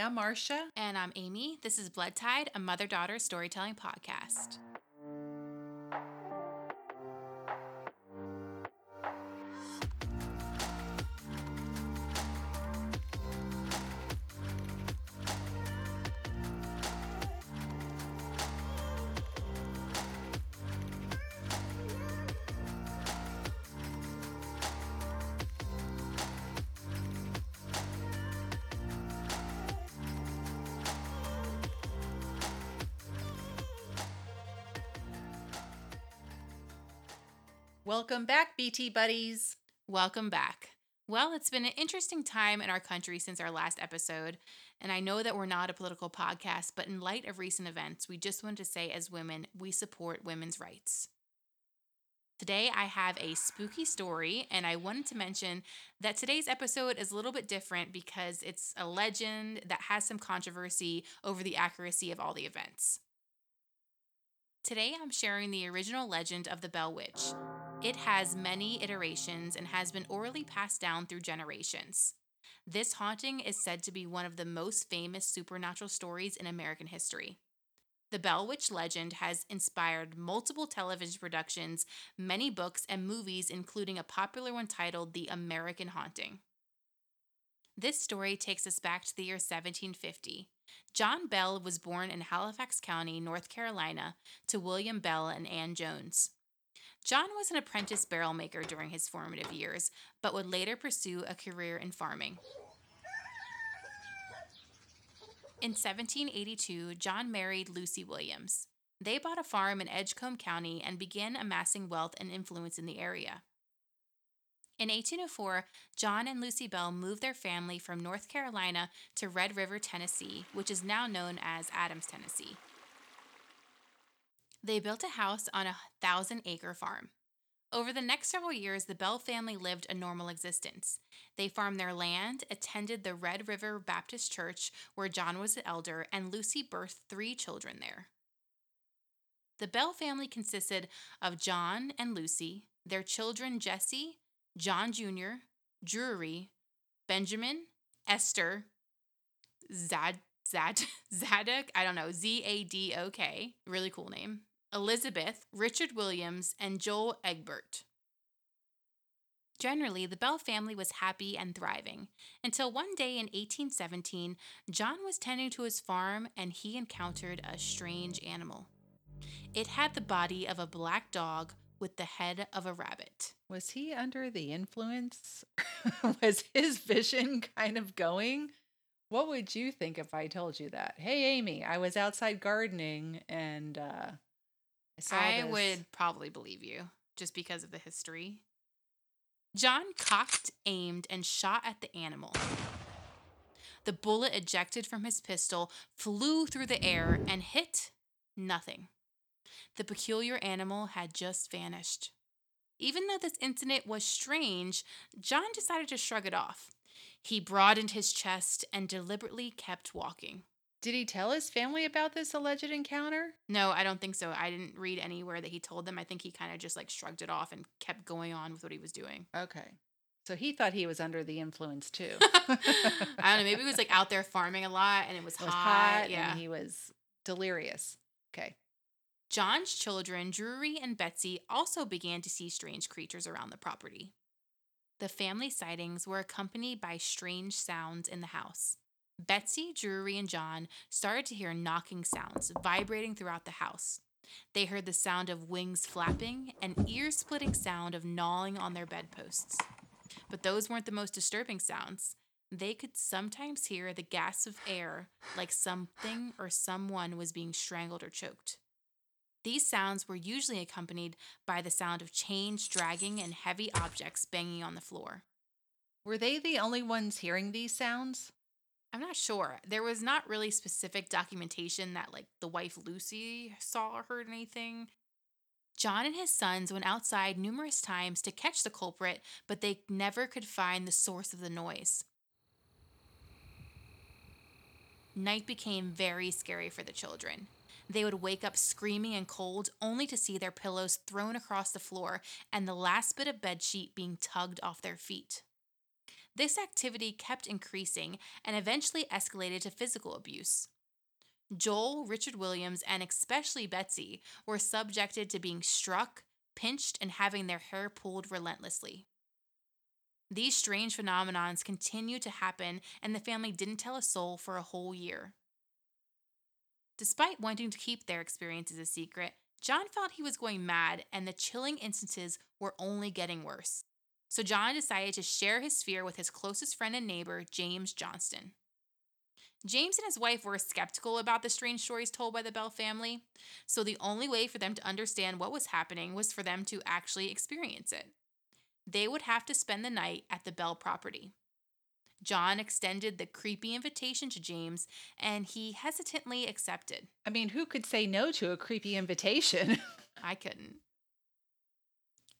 I'm Marcia. And I'm Amy. This is Blood Tied, a mother daughter storytelling podcast. Welcome back, BT buddies. Welcome back. Well, it's been an interesting time in our country since our last episode, and I know that we're not a political podcast, but in light of recent events, we just wanted to say as women, we support women's rights. Today, I have a spooky story, and I wanted to mention that today's episode is a little bit different because it's a legend that has some controversy over the accuracy of all the events. Today, I'm sharing the original legend of the Bell Witch. It has many iterations and has been orally passed down through generations. This haunting is said to be one of the most famous supernatural stories in American history. The Bell Witch legend has inspired multiple television productions, many books, and movies, including a popular one titled The American Haunting. This story takes us back to the year 1750. John Bell was born in Halifax County, North Carolina, to William Bell and Anne Jones. John was an apprentice barrel maker during his formative years, but would later pursue a career in farming. In 1782, John married Lucy Williams. They bought a farm in Edgecombe County and began amassing wealth and influence in the area. In 1804, John and Lucy Bell moved their family from North Carolina to Red River, Tennessee, which is now known as Adams, Tennessee. They built a house on a thousand acre farm. Over the next several years, the Bell family lived a normal existence. They farmed their land, attended the Red River Baptist Church, where John was the elder, and Lucy birthed three children there. The Bell family consisted of John and Lucy, their children Jesse, John Jr., Drury, Benjamin, Esther, Zad, Zad, Zadok, I don't know, Z A D O K, really cool name, Elizabeth, Richard Williams, and Joel Egbert. Generally, the Bell family was happy and thriving until one day in 1817, John was tending to his farm and he encountered a strange animal. It had the body of a black dog with the head of a rabbit. Was he under the influence? was his vision kind of going? What would you think if I told you that? Hey, Amy, I was outside gardening and uh, I I would probably believe you just because of the history. John cocked, aimed, and shot at the animal. The bullet ejected from his pistol flew through the air and hit nothing. The peculiar animal had just vanished. Even though this incident was strange, John decided to shrug it off. He broadened his chest and deliberately kept walking. Did he tell his family about this alleged encounter? No, I don't think so. I didn't read anywhere that he told them. I think he kind of just like shrugged it off and kept going on with what he was doing. Okay. So he thought he was under the influence too. I don't know. Maybe he was like out there farming a lot and it was, It was hot. hot Yeah. and he was delirious. Okay. John's children, Drury and Betsy, also began to see strange creatures around the property. The family sightings were accompanied by strange sounds in the house. Betsy, Drury, and John started to hear knocking sounds vibrating throughout the house. They heard the sound of wings flapping and ear splitting sound of gnawing on their bedposts. But those weren't the most disturbing sounds. They could sometimes hear the gasp of air like something or someone was being strangled or choked. These sounds were usually accompanied by the sound of chains dragging and heavy objects banging on the floor. Were they the only ones hearing these sounds? I'm not sure. There was not really specific documentation that like the wife Lucy saw or heard anything. John and his sons went outside numerous times to catch the culprit, but they never could find the source of the noise. Night became very scary for the children. They would wake up screaming and cold, only to see their pillows thrown across the floor and the last bit of bed sheet being tugged off their feet. This activity kept increasing and eventually escalated to physical abuse. Joel, Richard Williams, and especially Betsy were subjected to being struck, pinched, and having their hair pulled relentlessly. These strange phenomenons continued to happen, and the family didn't tell a soul for a whole year. Despite wanting to keep their experiences a secret, John felt he was going mad, and the chilling instances were only getting worse. So John decided to share his fear with his closest friend and neighbor, James Johnston. James and his wife were skeptical about the strange stories told by the Bell family, so the only way for them to understand what was happening was for them to actually experience it. They would have to spend the night at the Bell property. John extended the creepy invitation to James, and he hesitantly accepted. I mean, who could say no to a creepy invitation? I couldn't.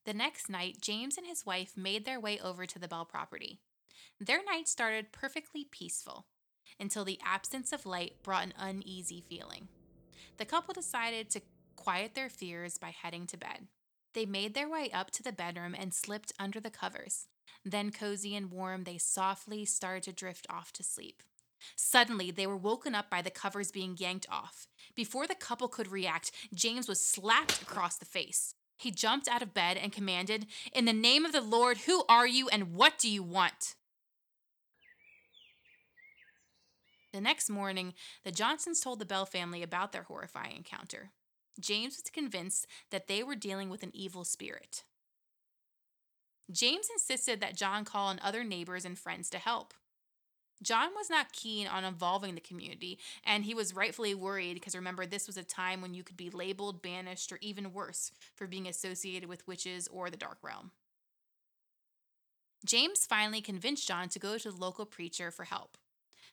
The next night, James and his wife made their way over to the Bell property. Their night started perfectly peaceful until the absence of light brought an uneasy feeling. The couple decided to quiet their fears by heading to bed. They made their way up to the bedroom and slipped under the covers. Then, cozy and warm, they softly started to drift off to sleep. Suddenly, they were woken up by the covers being yanked off. Before the couple could react, James was slapped across the face. He jumped out of bed and commanded, In the name of the Lord, who are you and what do you want? The next morning, the Johnsons told the Bell family about their horrifying encounter. James was convinced that they were dealing with an evil spirit. James insisted that John call on other neighbors and friends to help. John was not keen on involving the community, and he was rightfully worried because remember, this was a time when you could be labeled, banished, or even worse for being associated with witches or the dark realm. James finally convinced John to go to the local preacher for help.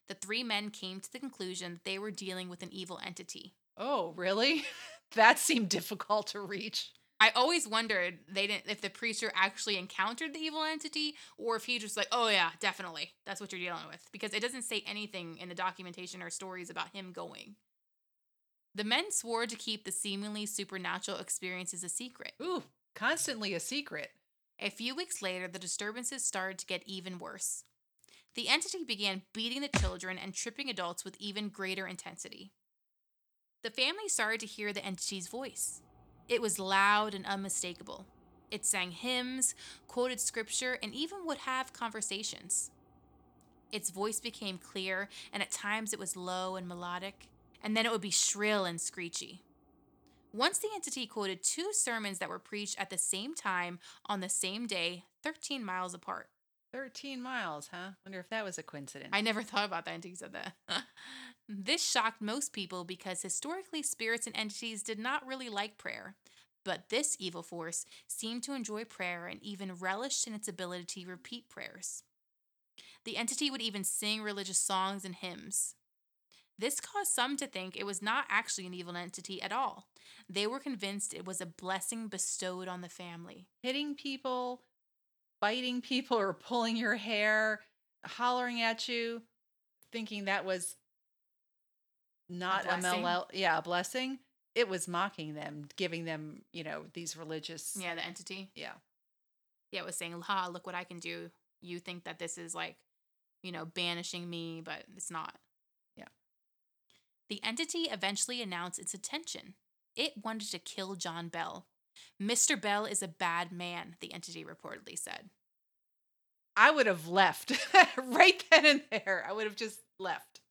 The three men came to the conclusion that they were dealing with an evil entity. oh, really? that seemed difficult to reach. I always wondered they didn't if the preacher actually encountered the evil entity or if he just like, oh yeah, definitely. That's what you're dealing with. Because it doesn't say anything in the documentation or stories about him going. The men swore to keep the seemingly supernatural experiences a secret. Ooh, constantly a secret. A few weeks later, the disturbances started to get even worse. The entity began beating the children and tripping adults with even greater intensity. The family started to hear the entity's voice. It was loud and unmistakable. It sang hymns, quoted scripture, and even would have conversations. Its voice became clear, and at times it was low and melodic, and then it would be shrill and screechy. Once the entity quoted two sermons that were preached at the same time on the same day, 13 miles apart. 13 miles, huh? Wonder if that was a coincidence. I never thought about that until you said that. this shocked most people because historically, spirits and entities did not really like prayer. But this evil force seemed to enjoy prayer and even relished in its ability to repeat prayers. The entity would even sing religious songs and hymns. This caused some to think it was not actually an evil entity at all. They were convinced it was a blessing bestowed on the family. Hitting people, biting people, or pulling your hair, hollering at you, thinking that was not a, blessing? MLL, yeah, a blessing. It was mocking them, giving them, you know, these religious, Yeah, the entity. yeah. Yeah, it was saying, "Ha, look what I can do." You think that this is like, you know, banishing me, but it's not. Yeah. The entity eventually announced its intention. It wanted to kill John Bell. Mr. Bell is a bad man, the entity reportedly said. I would have left right then and there. I would have just left.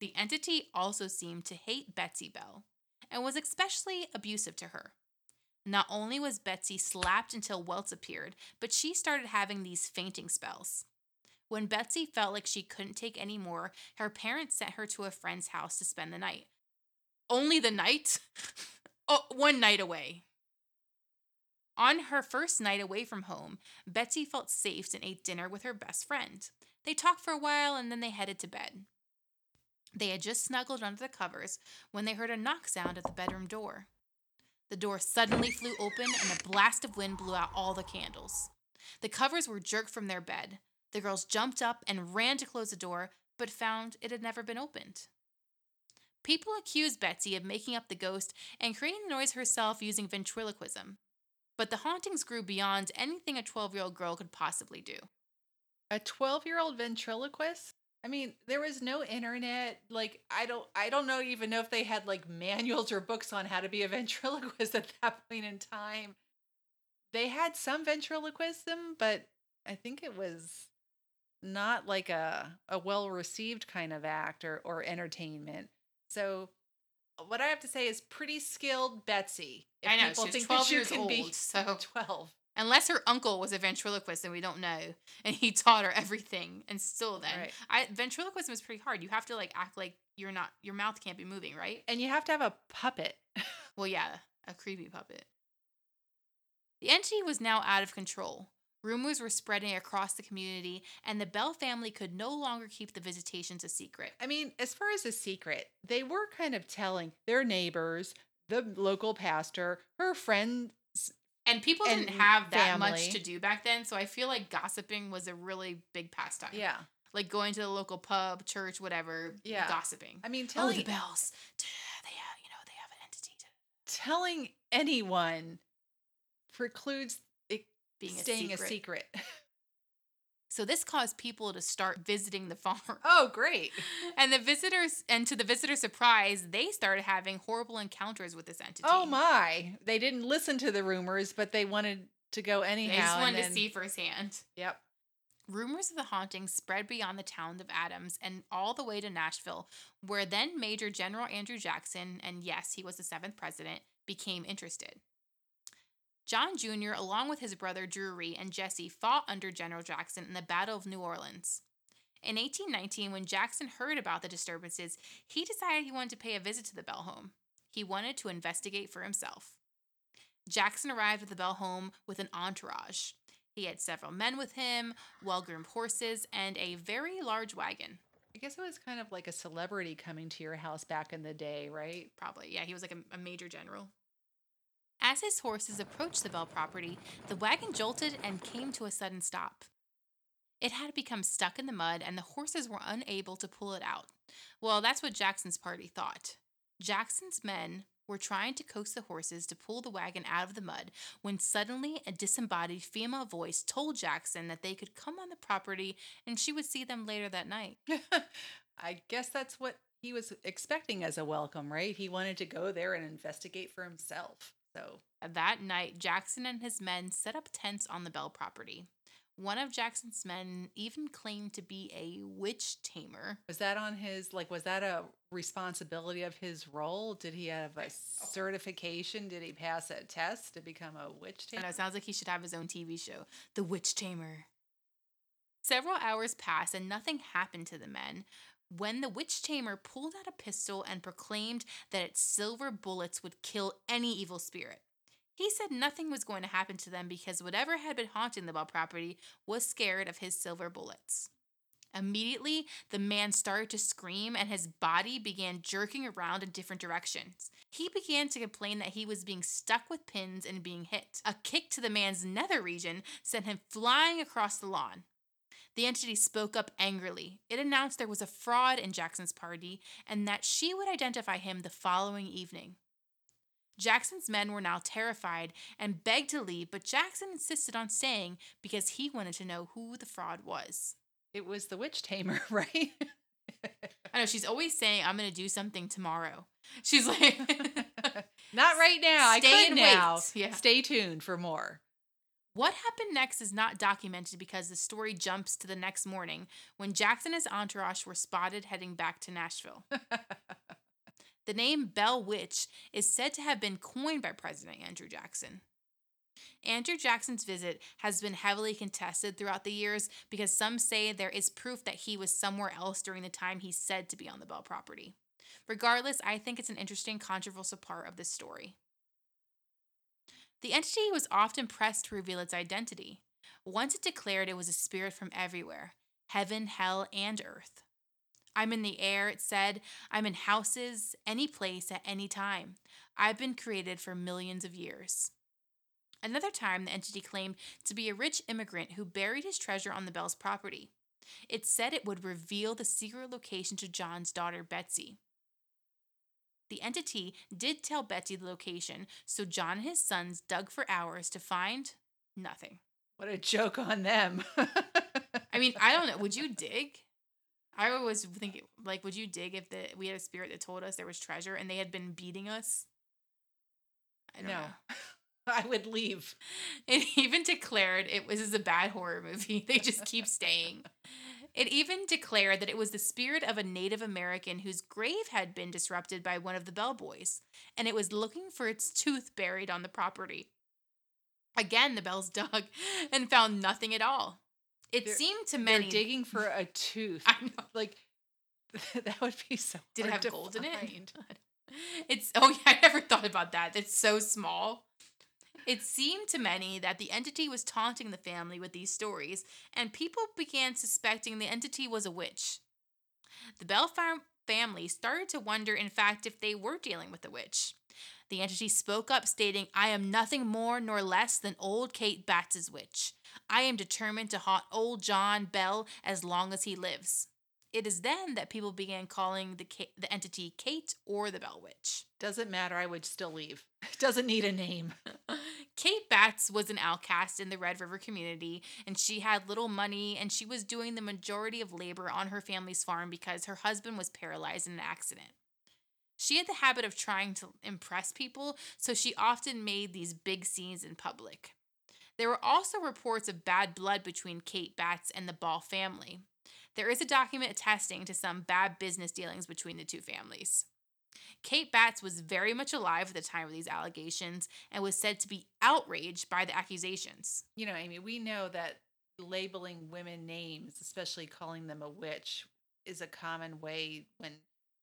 The entity also seemed to hate Betsy Bell and was especially abusive to her. Not only was Betsy slapped until welts appeared, but she started having these fainting spells. When Betsy felt like she couldn't take any more, her parents sent her to a friend's house to spend the night. Only the night? oh, one night away. On her first night away from home, Betsy felt safe and ate dinner with her best friend. They talked for a while and then they headed to bed. They had just snuggled under the covers when they heard a knock sound at the bedroom door. The door suddenly flew open and a blast of wind blew out all the candles. The covers were jerked from their bed. The girls jumped up and ran to close the door, but found it had never been opened. People accused Betsy of making up the ghost and creating the noise herself using ventriloquism. But the hauntings grew beyond anything a 12 year old girl could possibly do. A 12 year old ventriloquist? I mean, there was no internet. Like, I don't, I don't know even know if they had like manuals or books on how to be a ventriloquist at that point in time. They had some ventriloquism, but I think it was not like a a well received kind of act or or entertainment. So, what I have to say is pretty skilled Betsy. if I know people she's think twelve that you years can old, be so 12. unless her uncle was a ventriloquist and we don't know, and he taught her everything, and still then, Right. I ventriloquism is pretty hard. You have to like act like you're not, your mouth can't be moving, right? And you have to have a puppet. Well, yeah, a creepy puppet. The entity was now out of control. Rumors were spreading across the community, and the Bell family could no longer keep the visitations a secret. I mean, as far as a secret, they were kind of telling their neighbors, the local pastor, her friends. And people And didn't have that much to do back then, so I feel like gossiping was a really big pastime. Yeah. Like going to the local pub, church, whatever, Yeah. gossiping. I mean, oh, telling the bells. They have, you know, they have an entity telling anyone precludes being staying a secret. a secret. So this caused people to start visiting the farm. oh, great. And the visitors, and to the visitors' surprise, they started having horrible encounters with this entity. Oh my. They didn't listen to the rumors, but they wanted to go anyhow. They just wanted to see firsthand. Yep. Rumors of the haunting spread beyond the town of Adams and all the way to Nashville, where then Major General Andrew Jackson, and yes, he was the seventh president, became interested. John Jr., along with his brother Drury and Jesse, fought under General Jackson in the Battle of New Orleans. In 1819, when Jackson heard about the disturbances, he decided he wanted to pay a visit to the Bell home. He wanted to investigate for himself. Jackson arrived at the Bell home with an entourage. He had several men with him, well groomed horses, and a very large wagon. I guess it was kind of like a celebrity coming to your house back in the day, right? Probably, yeah, he was like a, a major general. As his horses approached the Bell property, the wagon jolted and came to a sudden stop. It had become stuck in the mud, and the horses were unable to pull it out. Well, that's what Jackson's party thought. Jackson's men were trying to coax the horses to pull the wagon out of the mud when suddenly a disembodied female voice told Jackson that they could come on the property and she would see them later that night. I guess that's what he was expecting as a welcome, right? He wanted to go there and investigate for himself. So, That night, Jackson and his men set up tents on the Bell property. One of Jackson's men even claimed to be a witch tamer. was that on his like was that a responsibility of his role? Did he have a certification? Did he pass a test to become a witch know, tamer? it sounds like he should have his own TV show, The Witch Tamer. Several hours passed and nothing happened to the men when the witch tamer pulled out a pistol and proclaimed that its silver bullets would kill any evil spirit. He said nothing was going to happen to them because whatever had been haunting the Bell property was scared of his silver bullets. Immediately, the man started to scream and his body began jerking around in different directions. He began to complain that he was being stuck with pins and being hit. A kick to the man's nether region sent him flying across the lawn. The entity spoke up angrily. It announced there was a fraud in Jackson's party and that she would identify him the following evening. Jackson's men were now terrified and begged to leave, but Jackson insisted on staying because he wanted to know who the fraud was. It was the witch tamer, right? I know she's always saying, I'm going to do something tomorrow. She's like, Not right now. I Stay could and wait. now. Yeah. Stay tuned for more. What happened next is not documented because the story jumps to the next morning when Jackson and his entourage were spotted heading back to Nashville. The name Bell Witch is said to have been coined by President Andrew Jackson. Andrew Jackson's visit has been heavily contested throughout the years because some say there is proof that he was somewhere else during the time he's said to be on the Bell property. Regardless, I think it's an interesting, controversial part of this story. The entity was often pressed to reveal its identity. Once it declared it was a spirit from everywhere heaven, hell, and earth. I'm in the air, it said. I'm in houses, any place, at any time. I've been created for millions of years. Another time, the entity claimed to be a rich immigrant who buried his treasure on the Bell's property. It said it would reveal the secret location to John's daughter, Betsy. The entity did tell Betsy the location, so John and his sons dug for hours to find nothing. What a joke on them. I mean, I don't know. Would you dig? I was thinking, like, would you dig if the we had a spirit that told us there was treasure and they had been beating us? I no. know. I would leave. It even declared it was a bad horror movie. They just keep staying. It even declared that it was the spirit of a Native American whose grave had been disrupted by one of the bellboys, and it was looking for its tooth buried on the property. Again, the bells dug and found nothing at all. It They're- seemed to They're many. digging for a tooth. I know. Like that would be so. Did it have gold in it? It's oh yeah, I never thought about that. It's so small. It seemed to many that the entity was taunting the family with these stories, and people began suspecting the entity was a witch. The Bell fam- family started to wonder, in fact, if they were dealing with a witch. The entity spoke up, stating, I am nothing more nor less than old Kate Batts' witch. I am determined to haunt old John Bell as long as he lives. It is then that people began calling the, the entity Kate or the Bell Witch. Doesn't matter. I would still leave. It doesn't need a name. Kate Batts was an outcast in the Red River community, and she had little money, and she was doing the majority of labor on her family's farm because her husband was paralyzed in an accident. She had the habit of trying to impress people, so she often made these big scenes in public. There were also reports of bad blood between Kate Batts and the Ball family. There is a document attesting to some bad business dealings between the two families. Kate Batts was very much alive at the time of these allegations and was said to be outraged by the accusations. You know, Amy, we know that labeling women names, especially calling them a witch, is a common way when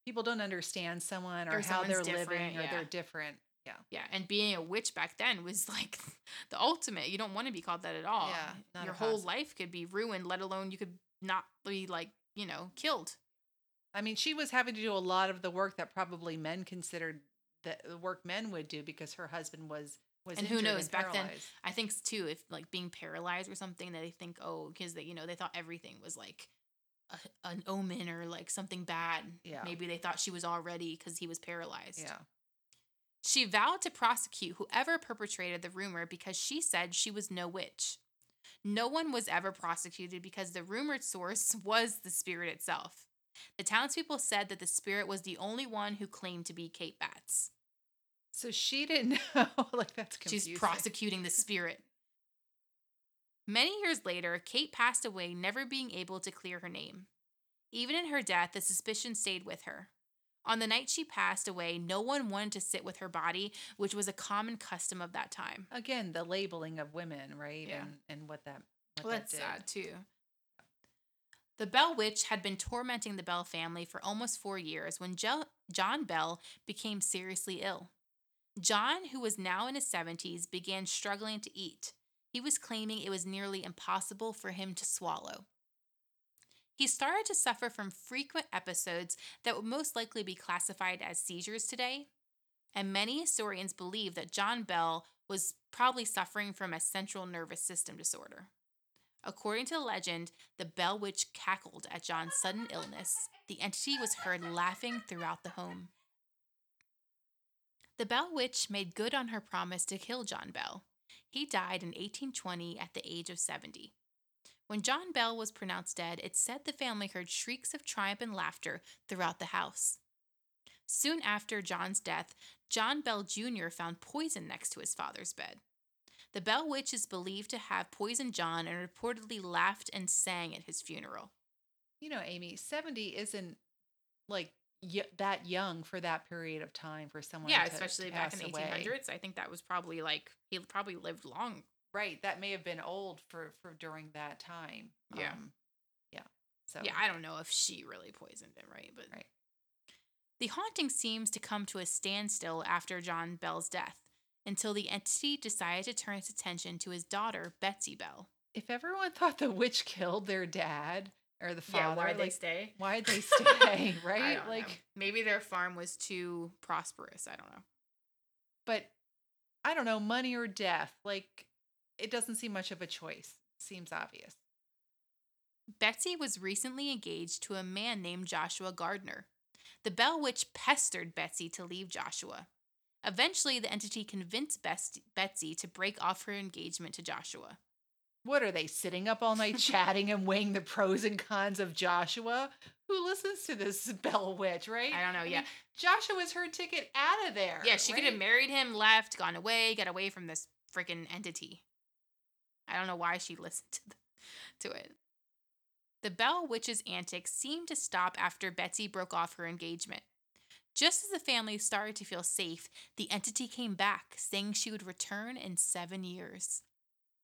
people don't understand someone or, Or how they're living or yeah. they're different. Yeah. Yeah, and being a witch back then was like the ultimate. You don't want to be called that at all. Yeah, Your whole life could be ruined, let alone you could not be like, you know, killed. I mean, she was having to do a lot of the work that probably men considered the the uh, work men would do because her husband was was And who knows, back then. I think too, if like being paralyzed or something, that they think, oh, because they, you know, they thought everything was like a, an omen or like something bad. Yeah. Maybe they thought she was already because he was paralyzed. Yeah. She vowed to prosecute whoever perpetrated the rumor because she said she was no witch. No one was ever prosecuted because the rumored source was the spirit itself. The townspeople said that the spirit was the only one who claimed to be Kate Batts. So she didn't know. like that's confusing. She's prosecuting the spirit. Many years later, Kate passed away, never being able to clear her name. Even in her death, the suspicion stayed with her. On the night she passed away, no one wanted to sit with her body, which was a common custom of that time. Again, the labeling of women, right? Yeah. And and what that what Well, that that's sad too. The Bell Witch had been tormenting the Bell family for almost four years when jo- John Bell became seriously ill. John, who was now in his 70s, began struggling to eat. He was claiming it was nearly impossible for him to swallow. He started to suffer from frequent episodes that would most likely be classified as seizures today, and many historians believe that John Bell was probably suffering from a central nervous system disorder. According to the legend, the Bell Witch cackled at John's sudden illness. The entity was heard laughing throughout the home. The Bell Witch made good on her promise to kill John Bell. He died in 1820 at the age of 70. When John Bell was pronounced dead, it said the family heard shrieks of triumph and laughter throughout the house. Soon after John's death, John Bell Jr. found poison next to his father's bed. The Bell Witch is believed to have poisoned John and reportedly laughed and sang at his funeral. You know, Amy, 70 isn't like y- that young for that period of time for someone yeah, especially back in the pass away. 1800s. I think that was probably like he probably lived long. Right. That may have been old for for during that time. Yeah. Um, yeah. So Yeah, I don't know if she really poisoned him, right? But Right. the haunting seems to come to a standstill after John Bell's death until the entity decided to turn its attention to his daughter, Betsy Bell. if everyone thought the witch killed their dad or the father, yeah, why'd like, they stay? why'd they stay? Right? Like know. maybe their farm was too prosperous. I don't know. but I don't know, money or death. Like it doesn't seem much of a choice. Seems obvious. Betsy was recently engaged to a man named Joshua Gardner. The Bell Witch pestered Betsy to leave Joshua. Eventually, the entity convinced Best- Betsy to break off her engagement to Joshua. What are they sitting up all night chatting and weighing the pros and cons of Joshua? Who listens to this Bell Witch, right? I don't know. mean, Yeah. Joshua's her ticket out of there. Yeah, she could have married him, left, gone away, got away from this freaking entity. I don't know why she listened to, the, to it. The Bell Witch's antics seemed to stop after Betsy broke off her engagement. Just as the family started to feel safe, the entity came back, saying she would return in seven years.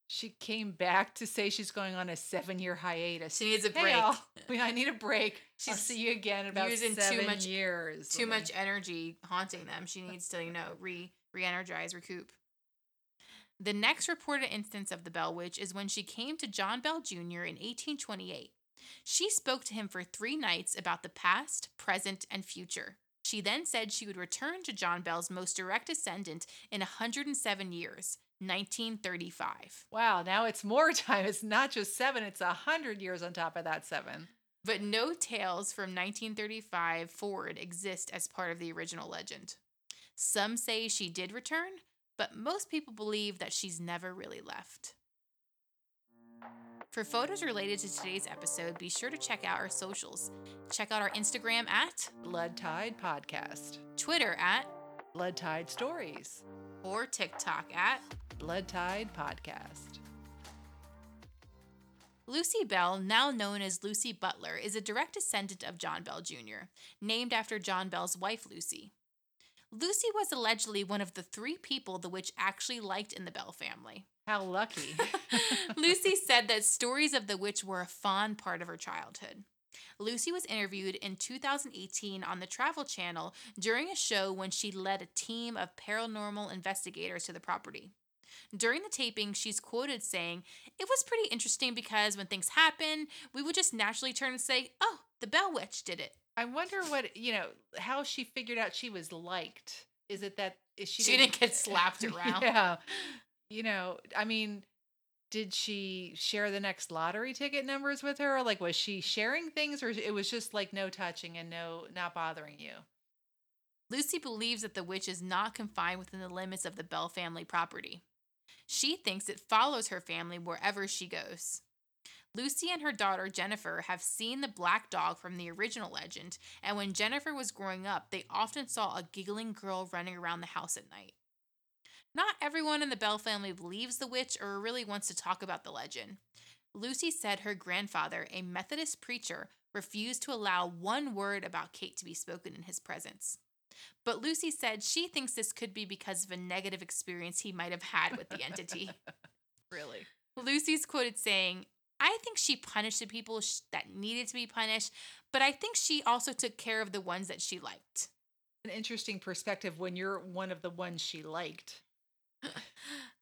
She came back to say she's going on a seven-year hiatus. She needs a Hey, break. all, I need a break. I'll see you again in about using too seven much- years. Too much energy haunting them. She needs to, you know, re re-energize, recoup. The next reported instance of the Bell Witch is when she came to John Bell Jr. in 1828. She spoke to him for three nights about the past, present, and future. She then said she would return to John Bell's most direct descendant in 107 years, 1935. Wow, now it's more time. It's not just seven, it's a hundred years on top of that seven. But no tales from 1935 forward exist as part of the original legend. Some say she did return, but most people believe that she's never really left. For photos related to today's episode, be sure to check out our socials. Check out our Instagram at, Blood Tied Podcast. Twitter at, Blood Tied Stories. or TikTok at Blood Tied Podcast. Lucy Bell, now known as Lucy Butler, is a direct descendant of John Bell Jr., named after John Bell's wife, Lucy. Lucy was allegedly one of the three people the witch actually liked in the Bell family. How lucky. Lucy said that stories of the witch were a fond part of her childhood. Lucy was interviewed in 2018 on the Travel Channel during a show when she led a team of paranormal investigators to the property. During the taping, she's quoted saying, It was pretty interesting because when things happen, we would just naturally turn and say, Oh, the Bell Witch did it. I wonder what, you know, how she figured out she was liked. Is it that is she, She didn't get slapped around. Yeah. You know, I mean, did she share the next lottery ticket numbers with her? Like was she sharing things or it was just like no touching and no not bothering you? Lucy believes that the witch is not confined within the limits of the Bell family property. She thinks it follows her family wherever she goes. Lucy and her daughter Jennifer have seen the black dog from the original legend, and when Jennifer was growing up, they often saw a giggling girl running around the house at night. Not everyone in the Bell family believes the witch or really wants to talk about the legend. Lucy said her grandfather, a Methodist preacher, refused to allow one word about Kate to be spoken in his presence. But Lucy said she thinks this could be because of a negative experience he might have had with the entity. Really? Lucy's quoted saying, I think she punished the people sh- that needed to be punished, but I think she also took care of the ones that she liked. An interesting perspective when you're one of the ones she liked.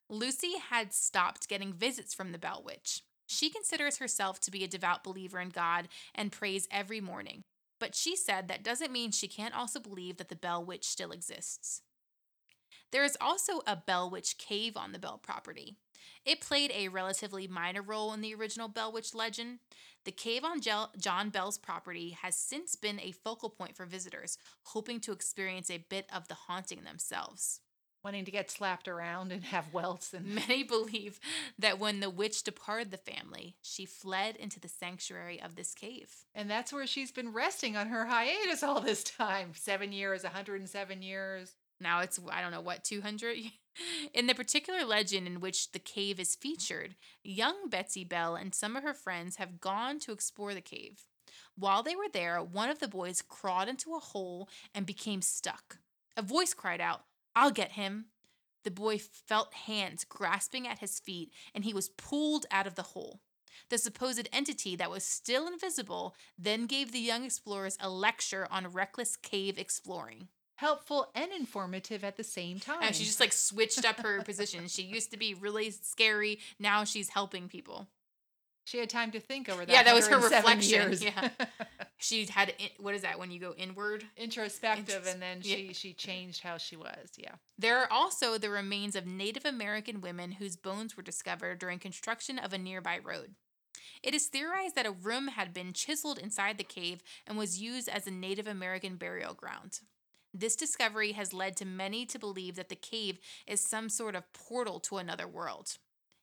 Lucy had stopped getting visits from the Bell Witch. She considers herself to be a devout believer in God and prays every morning. But she said that doesn't mean she can't also believe that the Bell Witch still exists. There is also a Bell Witch cave on the Bell property. It played a relatively minor role in the original Bell Witch legend. The cave on John Bell's property has since been a focal point for visitors, hoping to experience a bit of the haunting themselves. Wanting to get slapped around and have welts and Many believe that when the witch departed the family, she fled into the sanctuary of this cave. and that's where she's been resting on her hiatus all this time. 7 years, 107 years. Now it's, I don't know what, 200? In the particular legend in which the cave is featured, young Betsy Bell and some of her friends have gone to explore the cave. While they were there, one of the boys crawled into a hole and became stuck. A voice cried out, I'll get him. The boy felt hands grasping at his feet and he was pulled out of the hole. The supposed entity that was still invisible then gave the young explorers a lecture on reckless cave exploring. Helpful and informative at the same time. And she just like switched up her position. She used to be really scary. Now she's helping people. She had time to think over that. Yeah, that was her 107 reflection, yeah. She had what is that when you go inward? Introspective, Intros- and then yeah. she she changed how she was. Yeah. There are also the remains of Native American women whose bones were discovered during construction of a nearby road. It is theorized that a room had been chiseled inside the cave and was used as a Native American burial ground. This discovery has led to many to believe that the cave is some sort of portal to another world.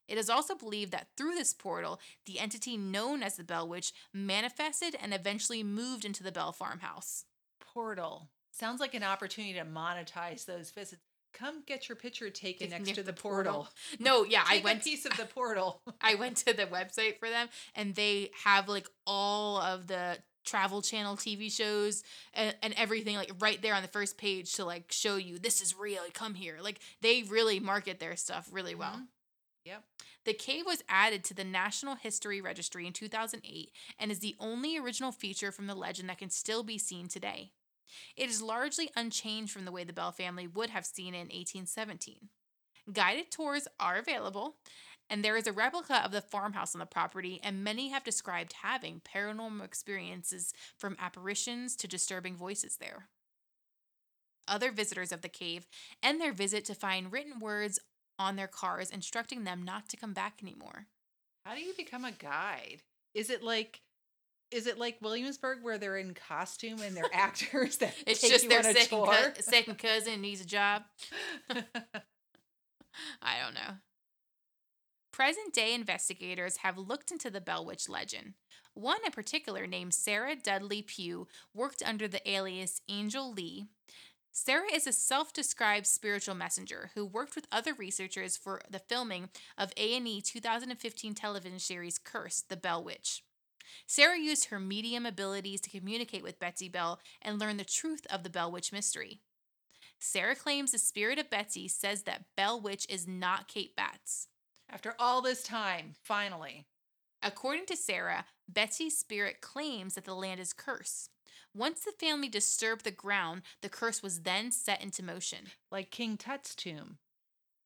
It is also believed that through this portal, the entity known as the Bell Witch manifested and eventually moved into the Bell farmhouse. Portal. Sounds like an opportunity to monetize those visits. Come get your picture taken next to the the portal. portal. No, yeah, I went piece of the portal. I went to the website for them and they have like all of the travel channel TV shows and, and everything like right there on the first page to like show you this is real, come here. Like they really market their stuff really well. Mhm. Yep. The cave was added to the National History Registry in 2008 and is the only original feature from the legend that can still be seen today. It is largely unchanged from the way the Bell family would have seen it in 1817. Guided tours are available, and there is a replica of the farmhouse on the property, and many have described having paranormal experiences from apparitions to disturbing voices there. Other visitors of the cave end their visit to find written words on their cars instructing them not to come back anymore. How do you become a guide? Is it like is it like Williamsburg where they're in costume and they're actors that It's take just you their on a second, tour? cou- second cousin needs a job. I don't know. Present day investigators have looked into the Bell Witch legend. One in particular, named Sarah Dudley Pugh, worked under the alias Angel Lee. Sarah is a self-described spiritual messenger who worked with other researchers for the filming of A&E 2015 television series Cursed: The Bell Witch. Sarah used her medium abilities to communicate with Betsy Bell and learn the truth of the Bell Witch mystery. Sarah claims the spirit of Betsy says that Bell Witch is not Kate Batts. After all this time, finally. According to Sarah, Betsy's spirit claims that the land is cursed. Once the family disturbed the ground, the curse was then set into motion. Like King Tut's tomb.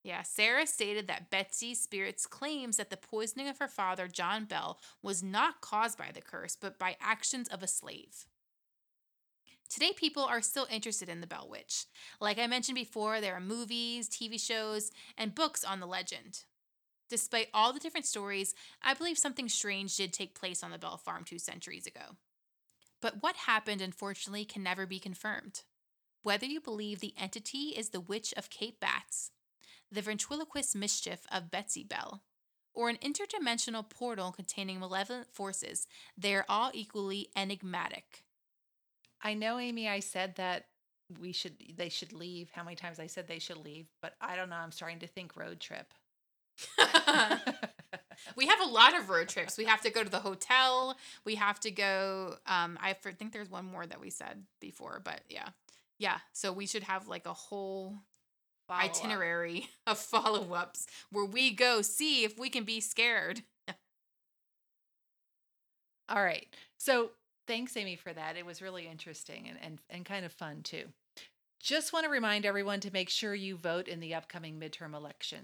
Yeah, Sarah stated that Betsy's spirits claims that the poisoning of her father, John Bell, was not caused by the curse, but by actions of a slave. Today, people are still interested in the Bell Witch. Like I mentioned before, there are movies, TV shows, and books on the legend. Despite all the different stories, I believe something strange did take place on the Bell Farm two centuries ago. But what happened, unfortunately, can never be confirmed. Whether you believe the entity is the Witch of Kate Batts, the ventriloquist mischief of Betsy Bell, or an interdimensional portal containing malevolent forces, they are all equally enigmatic. I know, Amy, I said that we should they should leave. How many times I said they should leave, but I don't know. I'm starting to think road trip. we have a lot of road trips. We have to go to the hotel. We have to go. Um, I for- think there's one more that we said before, but yeah, yeah. So we should have like a whole Follow up. itinerary of follow ups where we go see if we can be scared. All right. So thanks, Amy, for that. It was really interesting and, and, and kind of fun too. Just want to remind everyone to make sure you vote in the upcoming midterm elections.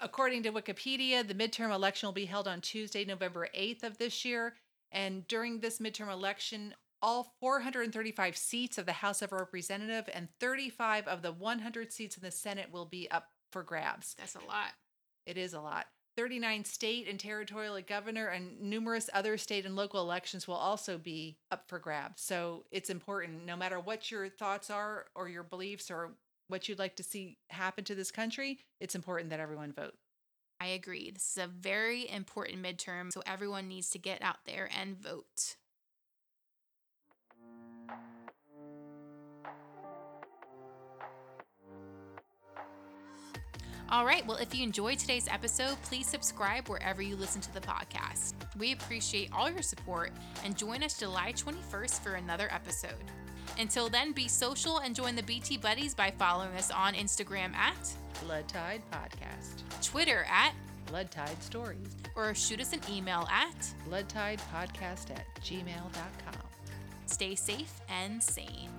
According to Wikipedia, the midterm election will be held on Tuesday, November 8th of this year. And during this midterm election, all 435 seats of the House of Representatives and 35 of the 100 seats in the Senate will be up for grabs. That's a lot. It is a lot. 39 state and territorial governor and numerous other state and local elections will also be up for grabs. So it's important, no matter what your thoughts are or your beliefs or what you'd like to see happen to this country, it's important that everyone vote. I agree. This is a very important midterm, so everyone needs to get out there and vote. All right, well, if you enjoyed today's episode, please subscribe wherever you listen to the podcast. We appreciate all your support and join us July 21st for another episode. Until then, be social and join the BT Buddies by following us on Instagram at, Blood Tied Podcast, Twitter at, Blood Tied Stories, or shoot us an email at Blood Tied Podcast at gmail.com. stay safe and sane.